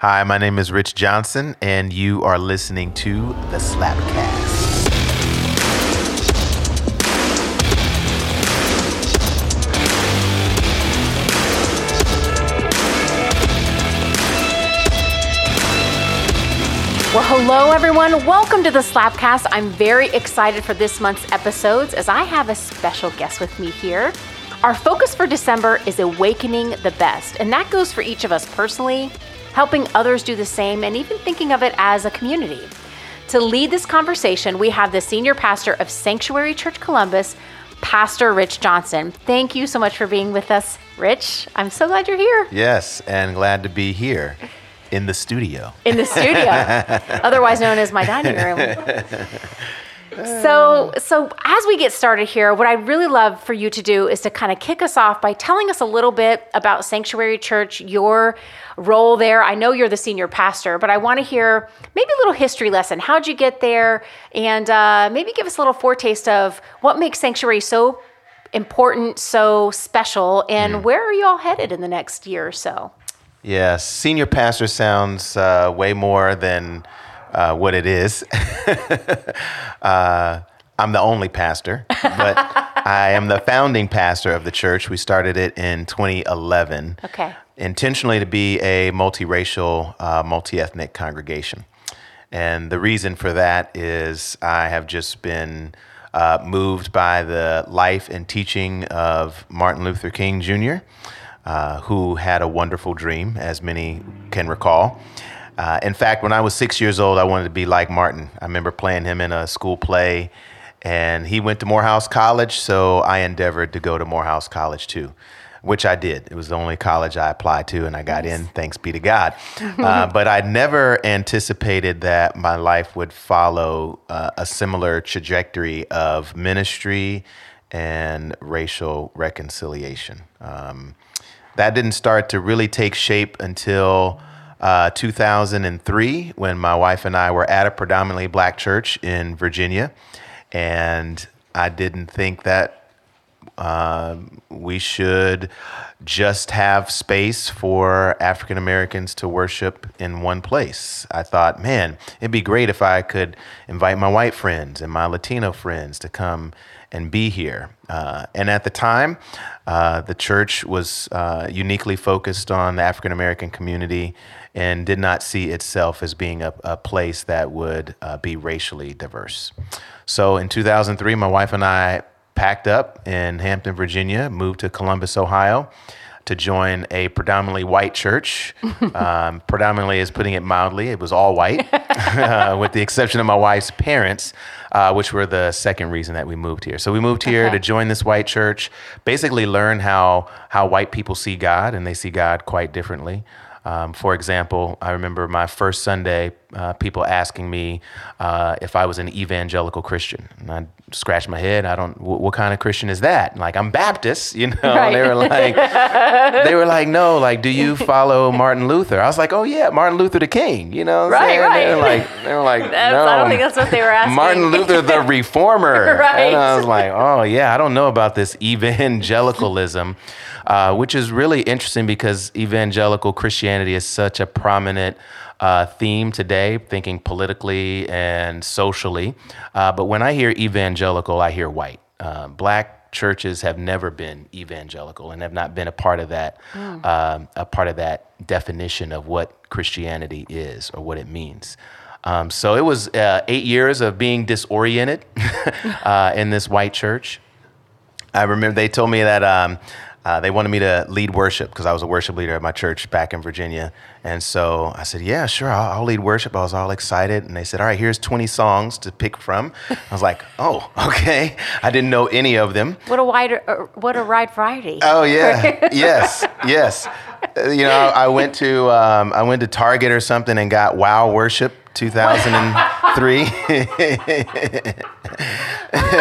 Hi, my name is Rich Johnson, and you are listening to the Slapcast. Well, hello everyone. Welcome to the Slapcast. I'm very excited for this month's episodes as I have a special guest with me here. Our focus for December is awakening the best, and that goes for each of us personally, helping others do the same, and even thinking of it as a community. To lead this conversation, we have the senior pastor of Sanctuary Church Columbus, Pastor Rich Johnson. Thank you so much for being with us, Rich. I'm so glad you're here. Yes, and glad to be here in the studio. in the studio, otherwise known as my dining room. So, so as we get started here, what I'd really love for you to do is to kind of kick us off by telling us a little bit about Sanctuary Church, your role there. I know you're the senior pastor, but I want to hear maybe a little history lesson. How'd you get there? And uh, maybe give us a little foretaste of what makes Sanctuary so important, so special, and where are you all headed in the next year or so? Yes, senior pastor sounds uh, way more than uh, what it is. uh, I'm the only pastor, but I am the founding pastor of the church. We started it in 2011. Okay. Intentionally to be a multiracial, uh, multi ethnic congregation. And the reason for that is I have just been uh, moved by the life and teaching of Martin Luther King Jr., uh, who had a wonderful dream, as many can recall. Uh, in fact, when I was six years old, I wanted to be like Martin. I remember playing him in a school play, and he went to Morehouse College, so I endeavored to go to Morehouse College too, which I did. It was the only college I applied to, and I got in, thanks be to God. uh, but I never anticipated that my life would follow uh, a similar trajectory of ministry and racial reconciliation. Um, that didn't start to really take shape until uh, 2003 when my wife and I were at a predominantly black church in Virginia. And I didn't think that um, we should just have space for African Americans to worship in one place. I thought, man, it'd be great if I could invite my white friends and my Latino friends to come and be here. Uh, and at the time, uh, the church was uh, uniquely focused on the African American community and did not see itself as being a, a place that would uh, be racially diverse. So in 2003, my wife and I packed up in Hampton, Virginia, moved to Columbus, Ohio to join a predominantly white church. um, predominantly is putting it mildly. It was all white, uh, with the exception of my wife's parents, uh, which were the second reason that we moved here. So we moved here to join this white church, basically learn how how white people see God, and they see God quite differently. Um, for example, I remember my first Sunday, uh, people asking me uh, if I was an evangelical Christian. And I scratched my head. I don't. wh- What kind of Christian is that? Like I'm Baptist, you know. Right. They were like, they were like, no, like, do you follow Martin Luther? I was like, oh yeah, Martin Luther the King. You know, what I'm Right. They were right. like, they were like, That's- no, I don't think that's what they were asking. Martin Luther the Reformer. Right. And I was like, oh yeah, I don't know about this evangelicalism, uh, which is really interesting because evangelical Christianity is such a prominent uh, theme today, thinking politically and socially. Uh, but when I hear evangelical, I hear white. Uh, black churches have never been evangelical and have not been a part of that, um, a part of that definition of what Christianity is or what it means. Um, so it was uh, eight years of being disoriented uh, in this white church. I remember they told me that um, uh, they wanted me to lead worship because I was a worship leader at my church back in Virginia. And so I said, Yeah, sure, I'll, I'll lead worship. I was all excited. And they said, All right, here's 20 songs to pick from. I was like, Oh, okay. I didn't know any of them. What a wide, uh, what a wide variety. Oh yeah, yes, yes. Uh, You know, I went to um, I went to Target or something and got Wow Worship 2003.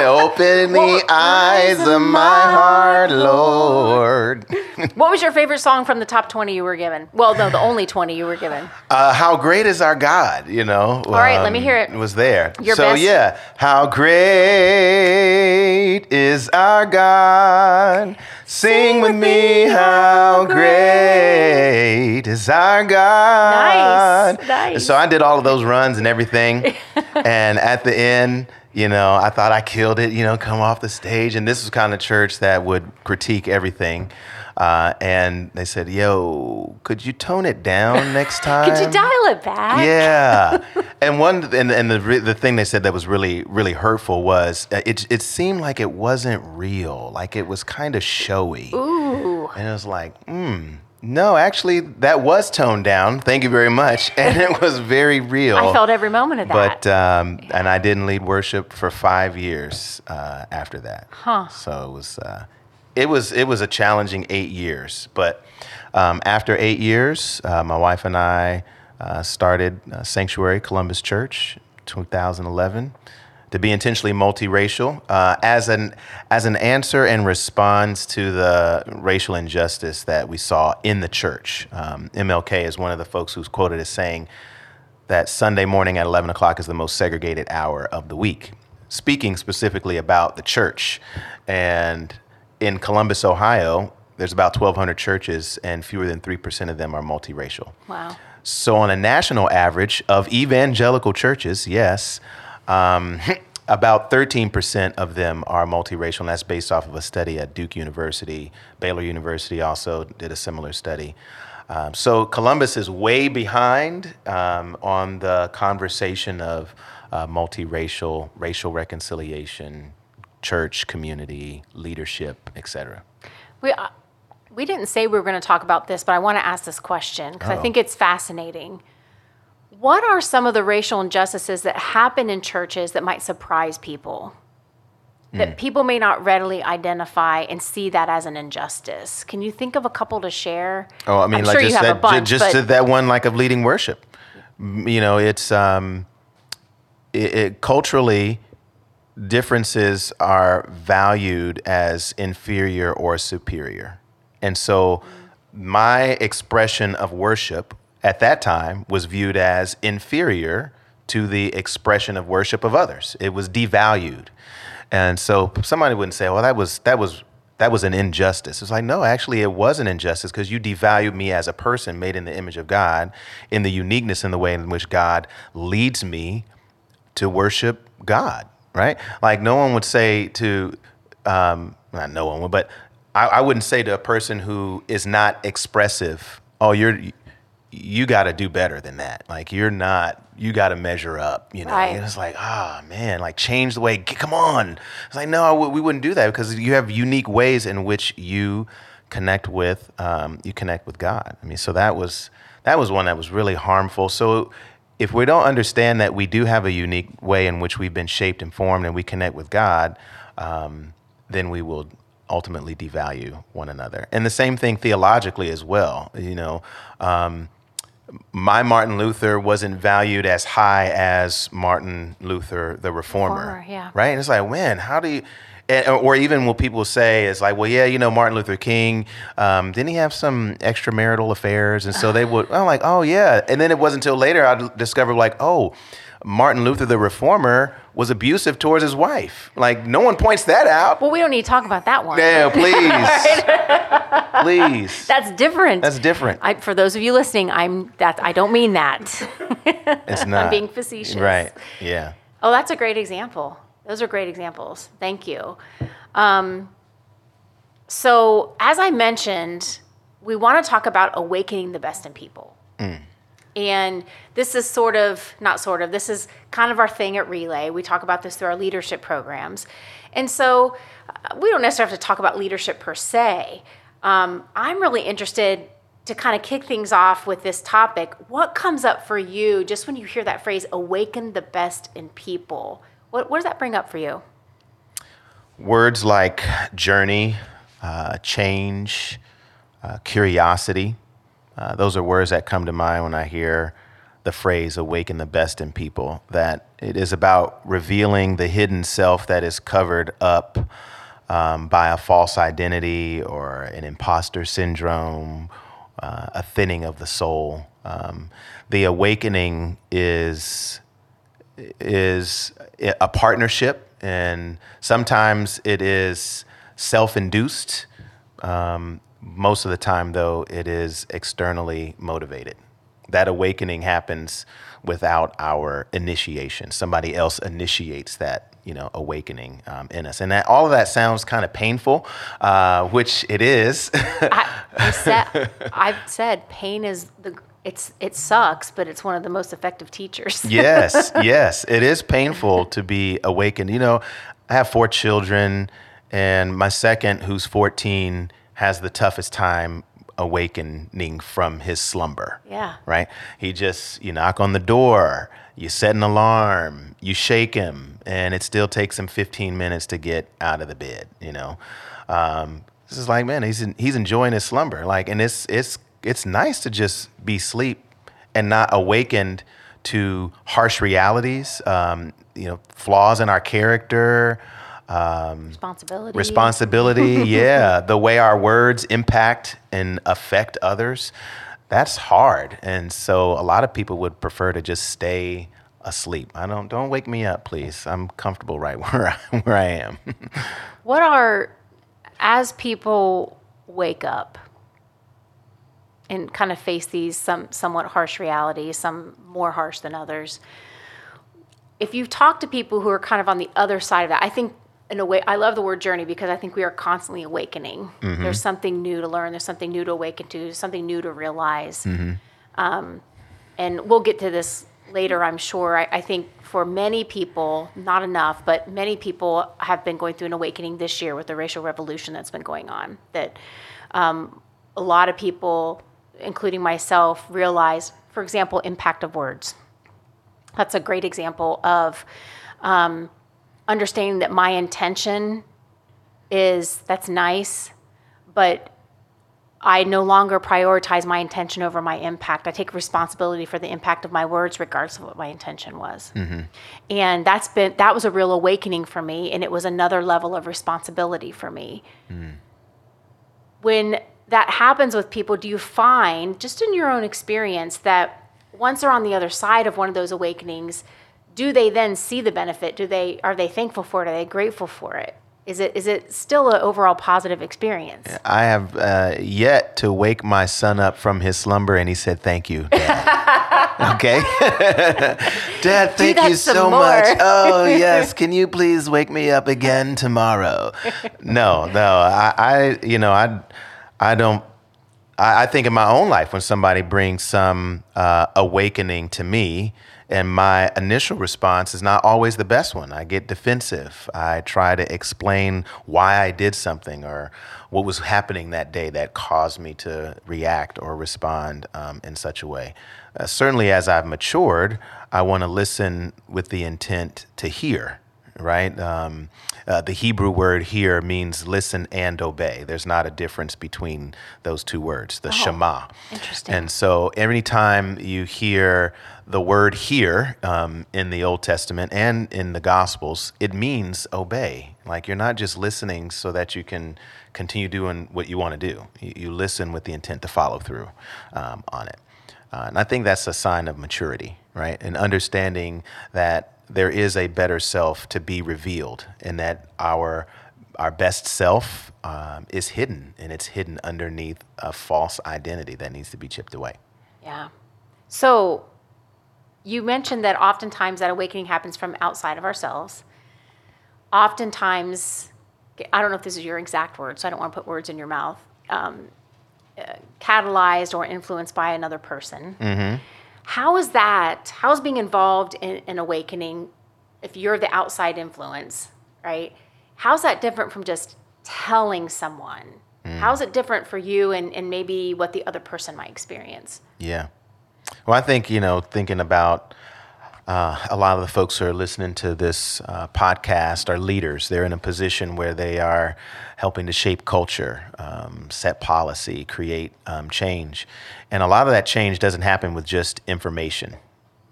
Open the eyes of my heart, Lord. What was your favorite song from the top 20 you were given? Well, no, the only 20 you were given. Uh, how great is our God? You know. All right, let me hear it. Was there? Your so best- yeah, how great is our God? Sing with me, how great is our God. Nice, nice. So I did all of those runs and everything. and at the end, you know, I thought I killed it, you know, come off the stage. And this was kind of church that would critique everything. Uh, and they said, "Yo, could you tone it down next time? Could you dial it back? Yeah." and one and, and the the thing they said that was really really hurtful was uh, it it seemed like it wasn't real, like it was kind of showy. Ooh. And it was like, hmm. No, actually, that was toned down. Thank you very much, and it was very real. I felt every moment of that. But um, and I didn't lead worship for five years uh, after that. Huh. So it was uh, it was it was a challenging eight years. But um, after eight years, uh, my wife and I uh, started uh, Sanctuary Columbus Church, 2011, to be intentionally multiracial uh, as an as an answer and response to the racial injustice that we saw in the church. Um, MLK is one of the folks who's quoted as saying that Sunday morning at 11 o'clock is the most segregated hour of the week, speaking specifically about the church. And in Columbus, Ohio, there's about 1,200 churches, and fewer than 3% of them are multiracial. wow. So, on a national average of evangelical churches, yes, um, about 13% of them are multiracial, and that's based off of a study at Duke University. Baylor University also did a similar study. Um, so, Columbus is way behind um, on the conversation of uh, multiracial, racial reconciliation, church, community, leadership, etc. We, uh, we didn't say we were going to talk about this, but I want to ask this question because I Oh. think it's fascinating. What are some of the racial injustices that happen in churches that might surprise people? Hmm. That people may not readily identify and see that as an injustice. Can you think of a couple to share? Oh, I mean, I'm like sure just that, bunch, ju- just but that one, like of leading worship. You know, it's um, it, it, culturally differences are valued as inferior or superior, and so my expression of worship at that time was viewed as inferior to the expression of worship of others. It was devalued. And so somebody wouldn't say, well, that was, that was, that was an injustice. It's like, no, actually, it was an injustice because you devalued me as a person made in the image of God, in the uniqueness in the way in which God leads me to worship God, right? Like, no one would say to, um, not no one would, but I, I wouldn't say to a person who is not expressive, oh, you're, you got to do better than that. Like, you're not, you got to measure up, you know? Right. And it's like, ah, man, like, change the way, come on. It's like, no, I w- we wouldn't do that because you have unique ways in which you connect with, um, you connect with God. I mean, so that was, that was one that was really harmful. So, if we don't understand that we do have a unique way in which we've been shaped and formed and we connect with God, um, then we will ultimately devalue one another. And the same thing theologically as well. You know, um, my Martin Luther wasn't valued as high as Martin Luther, the reformer. Reformer, yeah. Right? And it's like, man, how do you. And, or even what people say is like, well, yeah, you know, Martin Luther King, um, didn't he have some extramarital affairs? And so they would, I'm like, oh, yeah. And then it wasn't until later I discovered, like, oh, Martin Luther, the reformer, was abusive towards his wife. Like, no one points that out. well, we don't need to talk about that one. Yeah, please. please. That's different. That's different. I, for those of you listening, I'm that I don't mean that. It's not. I'm being facetious. Right. Yeah. Oh, that's a great example. Those are great examples. Thank you. Um, so, as I mentioned, we want to talk about awakening the best in people. And this is sort of, not sort of, this is kind of our thing at Relay. We talk about this through our leadership programs. And so, uh, we don't necessarily have to talk about leadership per se. Um, I'm really interested to kind of kick things off with this topic. What comes up for you just when you hear that phrase, awaken the best in people? What, what does that bring up for you? Words like journey, uh, change, uh, curiosity, uh, those are words that come to mind when I hear the phrase awaken the best in people. That it is about revealing the hidden self that is covered up um, by a false identity or an imposter syndrome, uh, a thinning of the soul. Um, the awakening is is a partnership, and sometimes it is self induced, Um, most of the time, though, it is externally motivated. That awakening happens without our initiation. Somebody else initiates that you know awakening um, in us and that all of that sounds kind of painful uh, which it is I, I said, I've said pain is the it's it sucks, but it's one of the most effective teachers. yes, yes, it is painful to be awakened. You know, I have four children, and my second, who's 14, has the toughest time awakening from his slumber. Yeah. Right? He just, you knock on the door, you set an alarm, you shake him, and it still takes him 15 minutes to get out of the bed, you know? Um, this is like, man, he's, he's enjoying his slumber. Like, and it's, it's, it's nice to just be sleep and not awakened to harsh realities, um, you know, flaws in our character, um, responsibility. Responsibility, yeah. The way our words impact and affect others, that's hard. And so a lot of people would prefer to just stay asleep. I don't don't wake me up, please. I'm comfortable right where I, where I am. what are as people wake up and kind of face these some somewhat harsh realities, some more harsh than others. If you talk to people who are kind of on the other side of that, I think in a way, I love the word journey because I think we are constantly awakening. Mm-hmm. There's something new to learn. There's something new to awaken to. Something new to realize. Mm-hmm. Um, and we'll get to this later, I'm sure. I, I, think for many people, not enough, but many people have been going through an awakening this year with the racial revolution that's been going on. That um, a lot of people, including myself, realize, for example, impact of words. That's a great example of. Um, understanding that my intention is that's nice, but I no longer prioritize my intention over my impact. I take responsibility for the impact of my words, regardless of what my intention was. Mm-hmm. And that's been that was a real awakening for me, and it was another level of responsibility for me. Mm. When that happens with people, do you find, just in your own experience, that once they're on the other side of one of those awakenings, do they then see the benefit? Do they are they thankful for it? Are they grateful for it? Is it is it still an overall positive experience? I have uh, yet to wake my son up from his slumber, and he said, "Thank you, Dad." okay, Dad, thank you so more. much. Oh yes, can you please wake me up again tomorrow? no, no, I, I you know, I, I don't. I, think in my own life when somebody brings some uh, awakening to me and my initial response is not always the best one. I get defensive. I try to explain why I did something or what was happening that day that caused me to react or respond um, in such a way. Uh, certainly, as I've matured, I want to listen with the intent to hear right? Um, uh, the Hebrew word here means listen and obey. There's not a difference between those two words, the oh, Shema. Interesting. And so anytime you hear the word hear um, in the Old Testament and in the Gospels, it means obey. Like you're not just listening so that you can continue doing what you want to do. You, you listen with the intent to follow through um, on it. Uh, and I think that's a sign of maturity, right? And understanding that there is a better self to be revealed, and that our our best self um, is hidden, and it's hidden underneath a false identity that needs to be chipped away. Yeah. So, you mentioned that oftentimes that awakening happens from outside of ourselves. Oftentimes, I don't know if this is your exact words, so I don't want to put words in your mouth. Um, uh, catalyzed or influenced by another person. Mm-hmm. How is that? How is being involved in an awakening, if you're the outside influence, right? How's that different from just telling someone? Mm. How's it different for you and, and maybe what the other person might experience? Yeah. Well, I think, you know, thinking about uh, a lot of the folks who are listening to this uh, podcast are leaders. They're in a position where they are helping to shape culture, um, set policy, create um, change. And a lot of that change doesn't happen with just information.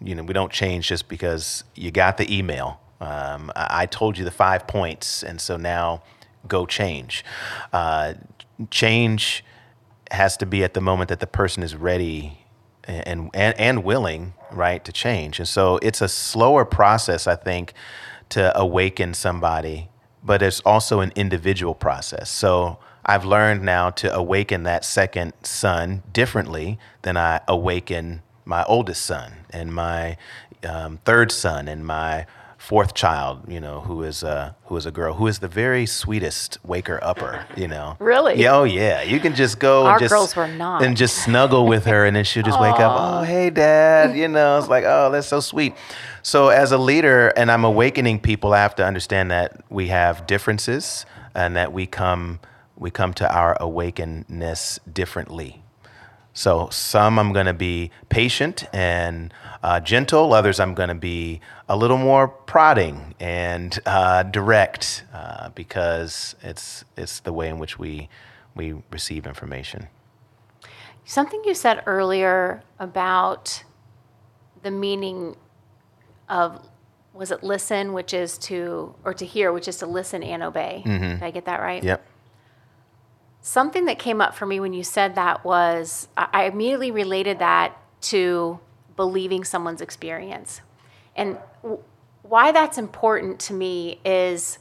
You know, we don't change just because you got the email. Um, I told you the five points, and so now go change. Uh, change has to be at the moment that the person is ready and, and, and willing, right, to change. And so it's a slower process, I think, to awaken somebody, but it's also an individual process. So I've learned now to awaken that second son differently than I awaken my oldest son and my um, third son and my fourth child, you know, who is a who is a girl who is the very sweetest waker upper, you know. Really? Yeah, oh yeah. You can just go Our and just girls were not. and just snuggle with her and then she'll just wake up, "Oh, hey dad." You know, it's like, "Oh, that's so sweet." So as a leader and I'm awakening people, I have to understand that we have differences and that we come we come to our awakenedness differently. So some I'm going to be patient and uh, gentle. Others I'm going to be a little more prodding and uh, direct uh, because it's it's the way in which we we receive information. Something you said earlier about the meaning of was it listen, which is to or to hear, which is to listen and obey. Did I get that right? Yep. Something that came up for me when you said that was I immediately related that to believing someone's experience. And w- why that's important to me is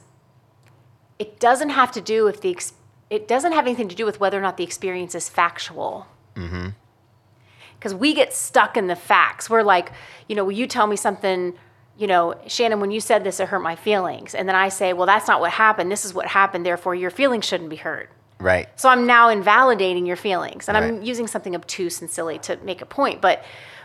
it doesn't have to do with the ex- it doesn't have anything to do with whether or not the experience is factual. Mm-hmm. Because we get stuck in the facts. We're like, you know, will you tell me something, you know, Shannon, when you said this, it hurt my feelings. And then I say, well, that's not what happened. This is what happened. Therefore, your feelings shouldn't be hurt. Right. So I'm now invalidating your feelings, and I'm using something obtuse and silly to make a point. But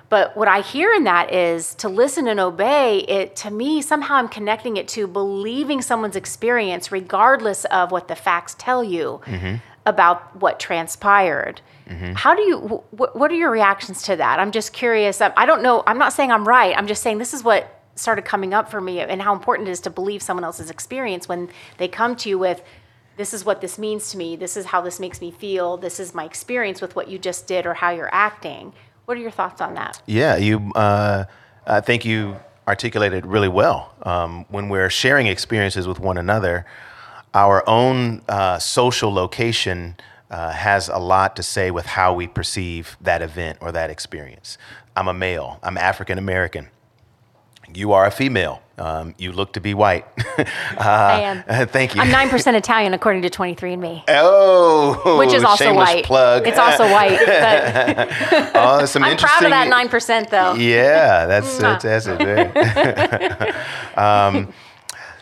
but what I hear in that is to listen and obey. It to me somehow I'm connecting it to believing someone's experience, regardless of what the facts tell you mm-hmm. about what transpired. Mm-hmm. How do you? Wh- what are your reactions to that? I'm just curious. I don't know. I'm not saying I'm right. I'm just saying this is what started coming up for me, and how important it is to believe someone else's experience when they come to you with this is what this means to me. This is how this makes me feel. This is my experience with what you just did or how you're acting. What are your thoughts on that? Yeah, you. Uh, I think you articulated really well. Um, when we're sharing experiences with one another, our own uh, social location uh, has a lot to say with how we perceive that event or that experience. I'm a male. I'm African American. You are a female. Um, you look to be white. I am. Thank you. I'm nine percent Italian according to 23andMe, Oh, which is also white. plug. It's also white. But oh, some I'm interesting. proud of that nine percent though. Yeah, that's it. Very. um,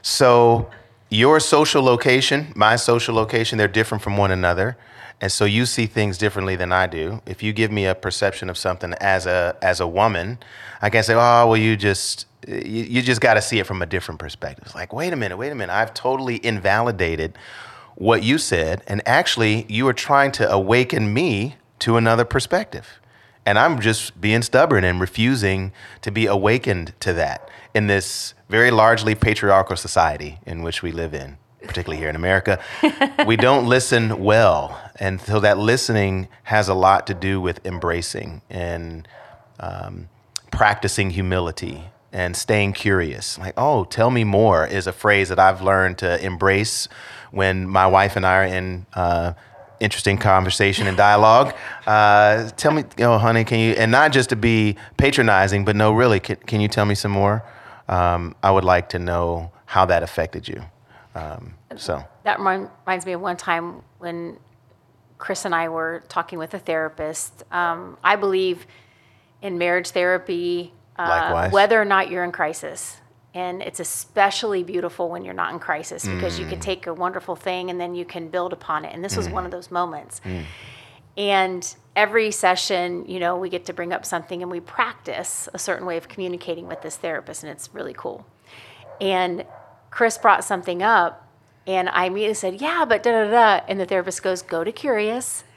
so your social location, my social location, they're different from one another, and so you see things differently than I do. If you give me a perception of something as a as a woman, I can say, oh, well, you just you, you just got to see it from a different perspective. It's like, wait a minute, wait a minute, I've totally invalidated what you said, and actually, you are trying to awaken me to another perspective. And I'm just being stubborn and refusing to be awakened to that in this very largely patriarchal society in which we live in, particularly here in America. we don't listen well. And so that listening has a lot to do with embracing and um, practicing humility and staying curious. Like, oh, tell me more is a phrase that I've learned to embrace when my wife and I are in uh, interesting conversation and dialogue. Uh, tell me, oh, honey, can you, and not just to be patronizing, but no, really, can, can you tell me some more? Um, I would like to know how that affected you. Um, so, That remind, reminds me of one time when Chris and I were talking with a therapist. Um, I believe in marriage therapy, uh, whether or not you're in crisis. And it's especially beautiful when you're not in crisis because you can take a wonderful thing and then you can build upon it. And this was one of those moments. And every session, you know, we get to bring up something and we practice a certain way of communicating with this therapist, and it's really cool. And Chris brought something up, and I immediately said, "Yeah, but da da da." And the therapist goes, "Go to Curious,"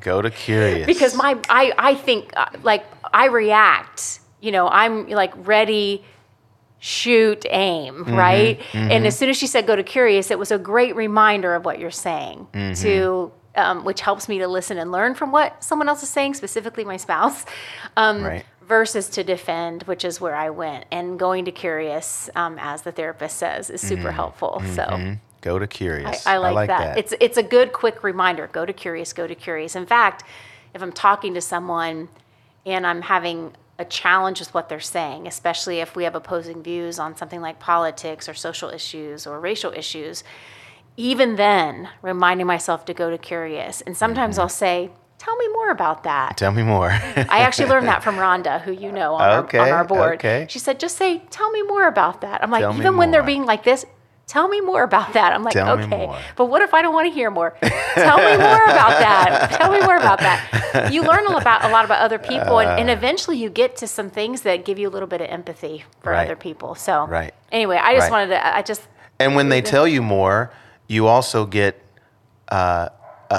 go to curious. because my I I think uh, like I react. You know, I'm like ready. Shoot, aim, right? And as soon as she said go to curious, it was a great reminder of what you're saying to um, which helps me to listen and learn from what someone else is saying, specifically my spouse, um, Right. Versus to defend, which is where I went. And going to curious, um, as the therapist says, is super helpful. So go to curious. I, I like, that. It's it's a good quick reminder. Go to curious. Go to curious. In fact, if I'm talking to someone and I'm having a challenge with what they're saying, especially if we have opposing views on something like politics or social issues or racial issues, even then, reminding myself to go to curious. And sometimes Mm-hmm. I'll say, Tell me more about that. Tell me more. I actually learned that from Rhonda, who you know on, Okay, our, on our board. okay. She said, just say, tell me more about that. I'm like, Tell even when they're being like this, tell me more about that. I'm like, Tell okay, but what if I don't want to hear more? tell me more about that. Tell me more about that. You learn a lot about, a lot about other people, and, and eventually you get to some things that give you a little bit of empathy for Right. other people. So, Right. anyway, I just Right. wanted to, I just, And when they tell you more, you also get uh,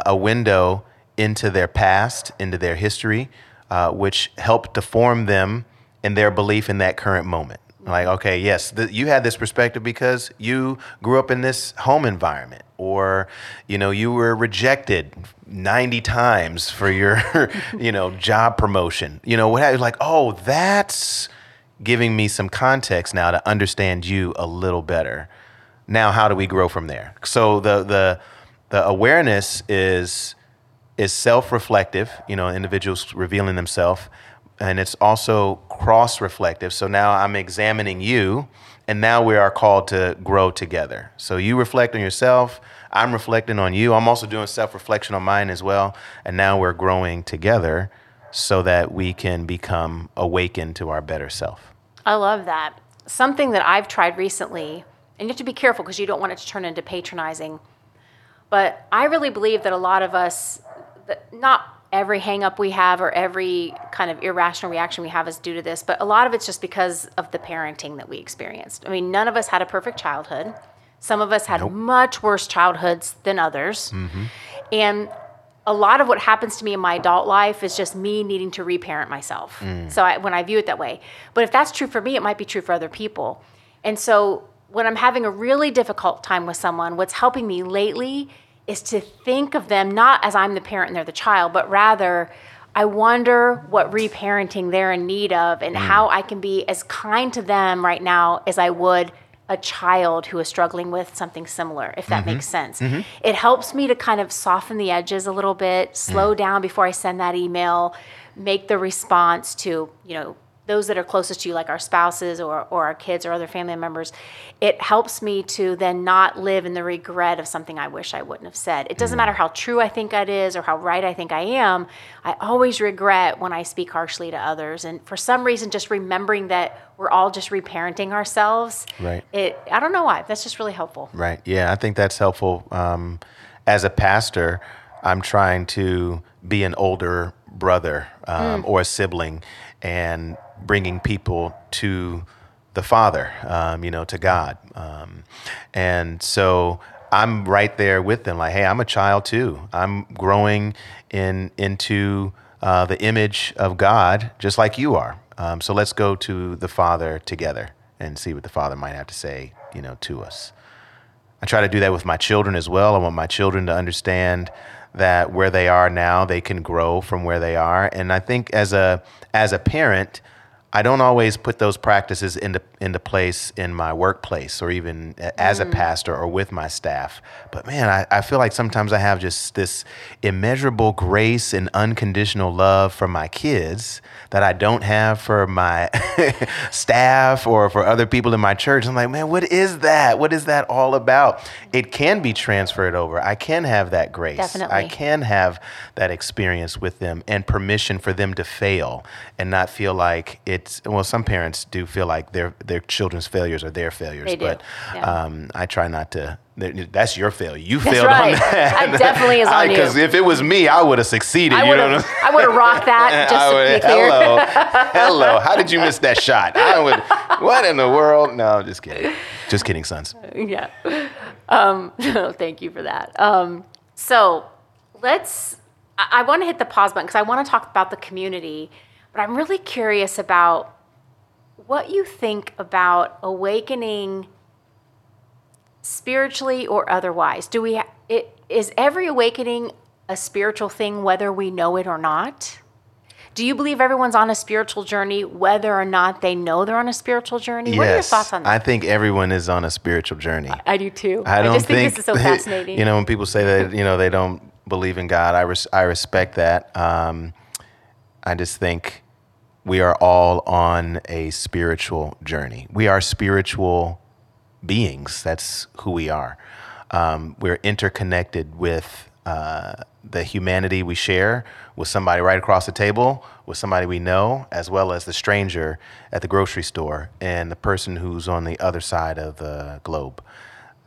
a window into their past, into their history, uh, which helped to form them in their belief in that current moment. Like, okay, yes, th- you had this perspective because you grew up in this home environment, or you know, you were rejected ninety times for your, you know, job promotion. You know, what? Like, oh, that's giving me some context now to understand you a little better. Now, how do we grow from there? So the the the awareness is is self-reflective. You know, individuals revealing themselves, and it's also cross-reflective. So now I'm examining you, and now we are called to grow together. So you reflect on yourself. I'm reflecting on you. I'm also doing self-reflection on mine as well, and now we're growing together so that we can become awakened to our better self. I love that. Something that I've tried recently, and you have to be careful because you don't want it to turn into patronizing. But I really believe that a lot of us, not every hang up we have or every kind of irrational reaction we have is due to this, but a lot of it's just because of the parenting that we experienced. I mean, none of us had a perfect childhood. Some of us had much worse childhoods than others. Mm-hmm. And a lot of what happens to me in my adult life is just me needing to reparent myself. Mm. So I, when I view it that way, but if that's true for me, it might be true for other people. And so when I'm having a really difficult time with someone, what's helping me lately is to think of them not as I'm the parent and they're the child, but rather I wonder what reparenting they're in need of and mm. how I can be as kind to them right now as I would a child who is struggling with something similar, if that mm-hmm. makes sense. Mm-hmm. It helps me to kind of soften the edges a little bit, slow mm. down before I send that email, make the response to, you know, those that are closest to you, like our spouses or, or our kids or other family members, it helps me to then not live in the regret of something I wish I wouldn't have said. It doesn't matter how true I think it is or how right I think I am. I always regret when I speak harshly to others. And for some reason, just remembering that we're all just reparenting ourselves. Right. It, I don't know why. That's just really helpful. Right. Yeah, I think that's helpful. Um, as a pastor, I'm trying to be an older brother um, or a sibling and bringing people to the Father, um, you know, to God. Um, and so I'm right there with them, like, hey, I'm a child too. I'm growing in into uh, the image of God, just like you are. Um, so let's go to the Father together and see what the Father might have to say, you know, to us. I try to do that with my children as well. I want my children to understand that where they are now, they can grow from where they are. And I think as a as a parent, I don't always put those practices into into place in my workplace or even as a mm. pastor or with my staff. But man, I, I feel like sometimes I have just this immeasurable grace and unconditional love for my kids that I don't have for my staff or for other people in my church. I'm like, man, what is that? What is that all about? It can be transferred over. I can have that grace. Definitely. I can have that experience with them and permission for them to fail and not feel like it's well some parents do feel like their their children's failures are their failures They do, but yeah. um, I try not to that's your failure. You That's failed right. on that. That definitely is on you. Because if it was me, I would have succeeded. I you would I'm have I would have rocked that just I to be clear. Hello, hello. How did you miss that shot? I would. What in the world? No, just kidding. Just kidding, sons. yeah. Um, thank you for that. Um, so let's, I, I want to hit the pause button because I want to talk about the community, but I'm really curious about what you think about awakening spiritually or otherwise. Do we, ha- it, is every awakening a spiritual thing, whether we know it or not? Do you believe everyone's on a spiritual journey, whether or not they know they're on a spiritual journey? What are your thoughts on that? I think everyone is on a spiritual journey. I do too. I don't just think, this is so fascinating. You know, when people say that you know they don't believe in God, I res- I respect that. Um, I just think we are all on a spiritual journey. We are spiritual beings. That's who we are. um, we're interconnected with uh, the humanity we share with somebody right across the table, with somebody we know, as well as the stranger at the grocery store and the person who's on the other side of the globe.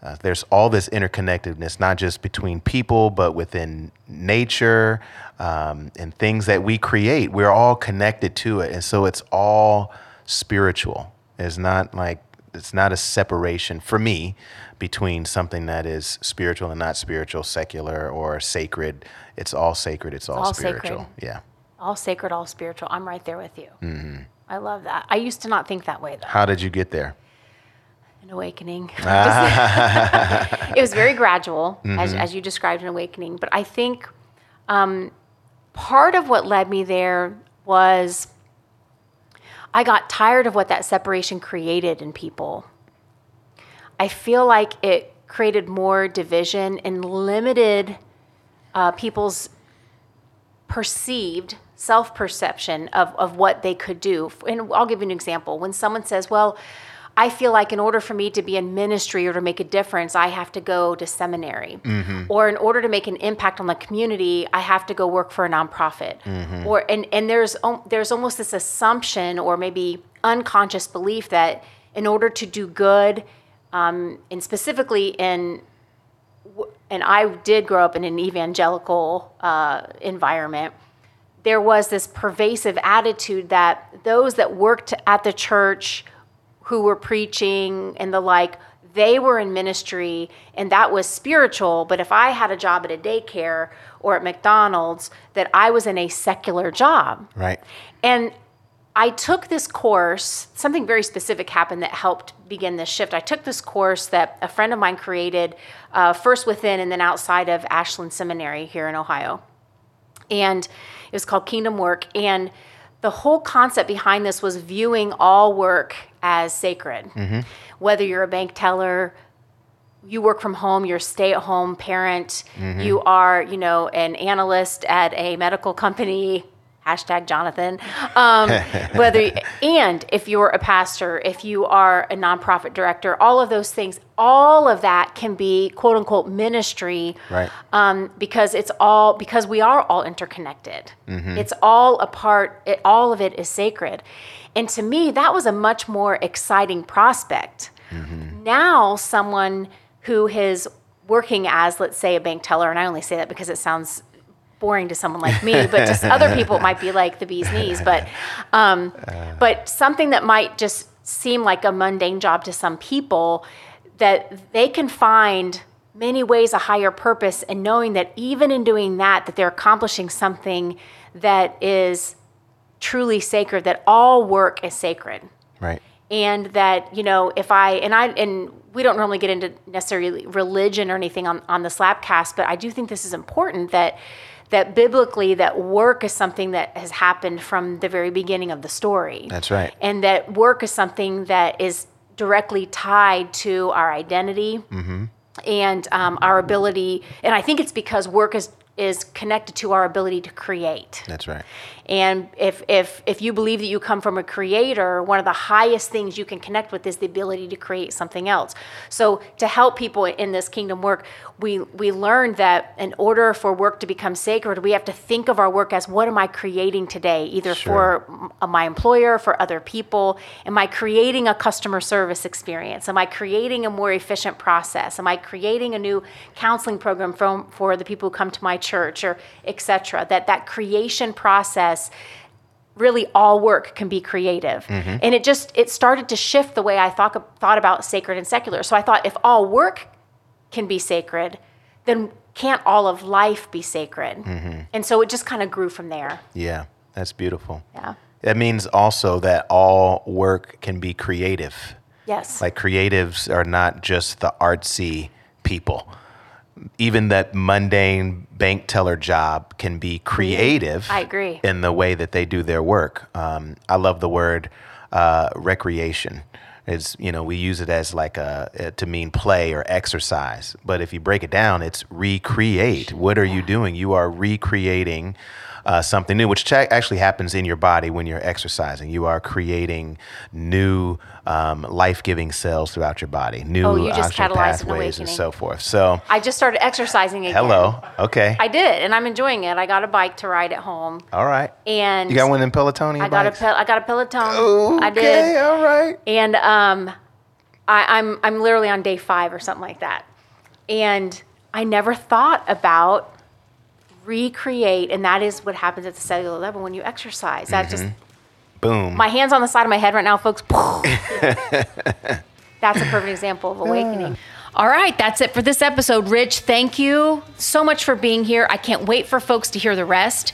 Uh, there's all this interconnectedness, not just between people, but within nature um, and things that we create. We're all connected to it. And so it's all spiritual. It's not like, it's not a separation for me between something that is spiritual and not spiritual, secular or sacred. It's all sacred. It's all, all spiritual. sacred. Yeah. All sacred, all spiritual. I'm right there with you. I love that. I used to not think that way though. How did you get there? An awakening. it was very gradual, as, as you described an awakening. But I think um, part of what led me there was I got tired of what that separation created in people. I feel like it created more division and limited uh, people's perceived self perception of, of what they could do. And I'll give you an example. When someone says, Well, I feel like in order for me to be in ministry or to make a difference, I have to go to seminary. Or in order to make an impact on the community, I have to go work for a nonprofit. Or and, and there's um, there's almost this assumption or maybe unconscious belief that in order to do good, um, and specifically in and I did grow up in an evangelical uh, environment, there was this pervasive attitude that those that worked at the church who were preaching and the like, they were in ministry and that was spiritual. But if I had a job at a daycare or at McDonald's, that I was in a secular job. Right. And I took this course, something very specific happened that helped begin this shift. I took this course that a friend of mine created, uh, first within and then outside of Ashland Seminary here in Ohio. And it was called Kingdom Work. And the whole concept behind this was viewing all work as sacred. Whether you're a bank teller, you work from home, you're a stay-at-home parent, mm-hmm. you are, you know, an analyst at a medical company, hashtag Jonathan. Um, whether and if you're a pastor, if you are a nonprofit director, all of those things, all of that can be quote unquote ministry, Right. um, because it's all because we are all interconnected. It's all a part. It, all of it is sacred, and to me, that was a much more exciting prospect. Now, someone who is working as, let's say, a bank teller, and I only say that because it sounds boring to someone like me, but just other people it might be like the bee's knees. But, um, but something that might just seem like a mundane job to some people, that they can find many ways a higher purpose, and knowing that even in doing that, that they're accomplishing something that is truly sacred. That all work is sacred Right. and that you know if i and i and we don't normally get into necessarily religion or anything on, on the slapcast but i do think this is important that that biblically that work is something that has happened from the very beginning of the story That's right. and that work is something that is directly tied to our identity and um, our ability and i think it's because work is is connected to our ability to create That's right. And if if if you believe that you come from a creator, one of the highest things you can connect with is the ability to create something else. So to help people in this kingdom work, we we learned that in order for work to become sacred, we have to think of our work as what am I creating today, either Sure. for my employer, for other people? Am I creating a customer service experience? Am I creating a more efficient process? Am I creating a new counseling program from for the people who come to my church or etc. That that creation process really all work can be creative mm-hmm. and it just it started to shift the way i thought thought about sacred and secular so i thought if all work can be sacred then can't all of life be sacred mm-hmm. and so it just kind of grew from there Yeah. That's beautiful. yeah That means also that all work can be creative. yes Like creatives are not just the artsy people. Even that mundane bank teller job can be creative. I agree. In the way that they do their work. Um, I love the word uh, recreation. It's you know we use it as like a uh, to mean play or exercise, but if you break it down, it's recreate. What are you doing? You are recreating uh, something new, which actually happens in your body when you're exercising. You are creating new um, life-giving cells throughout your body, new Oh, you just oxygen catalyzed an pathways and so forth. So, I just started exercising again. hello, okay, I did, and I'm enjoying it. I got a bike to ride at home, all right. and You got one in Peloton? I got a bikes? Pel- I got a Peloton. okay, I did, all right. and um, I, I'm I'm literally on day five or something like that, and I never thought about recreate, and that is what happens at the cellular level when you exercise. That just mm-hmm. Boom. my hands on the side of my head right now, folks. that's a perfect example of awakening. Ah. All right, that's it for this episode. Rich, thank you so much for being here. I can't wait for folks to hear the rest.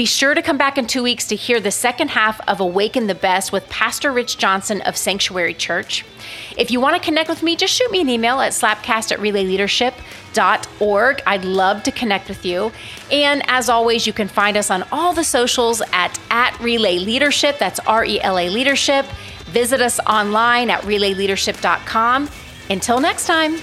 Be sure to come back in two weeks to hear the second half of Awaken the Best with Pastor Rich Johnson of Sanctuary Church. If you want to connect with me, just shoot me an email at slapcast at relayleadership.org. I'd love to connect with you. And as always, you can find us on all the socials at, at Relay Leadership. That's R E L A Leadership. Visit us online at relayleadership.com. Until next time.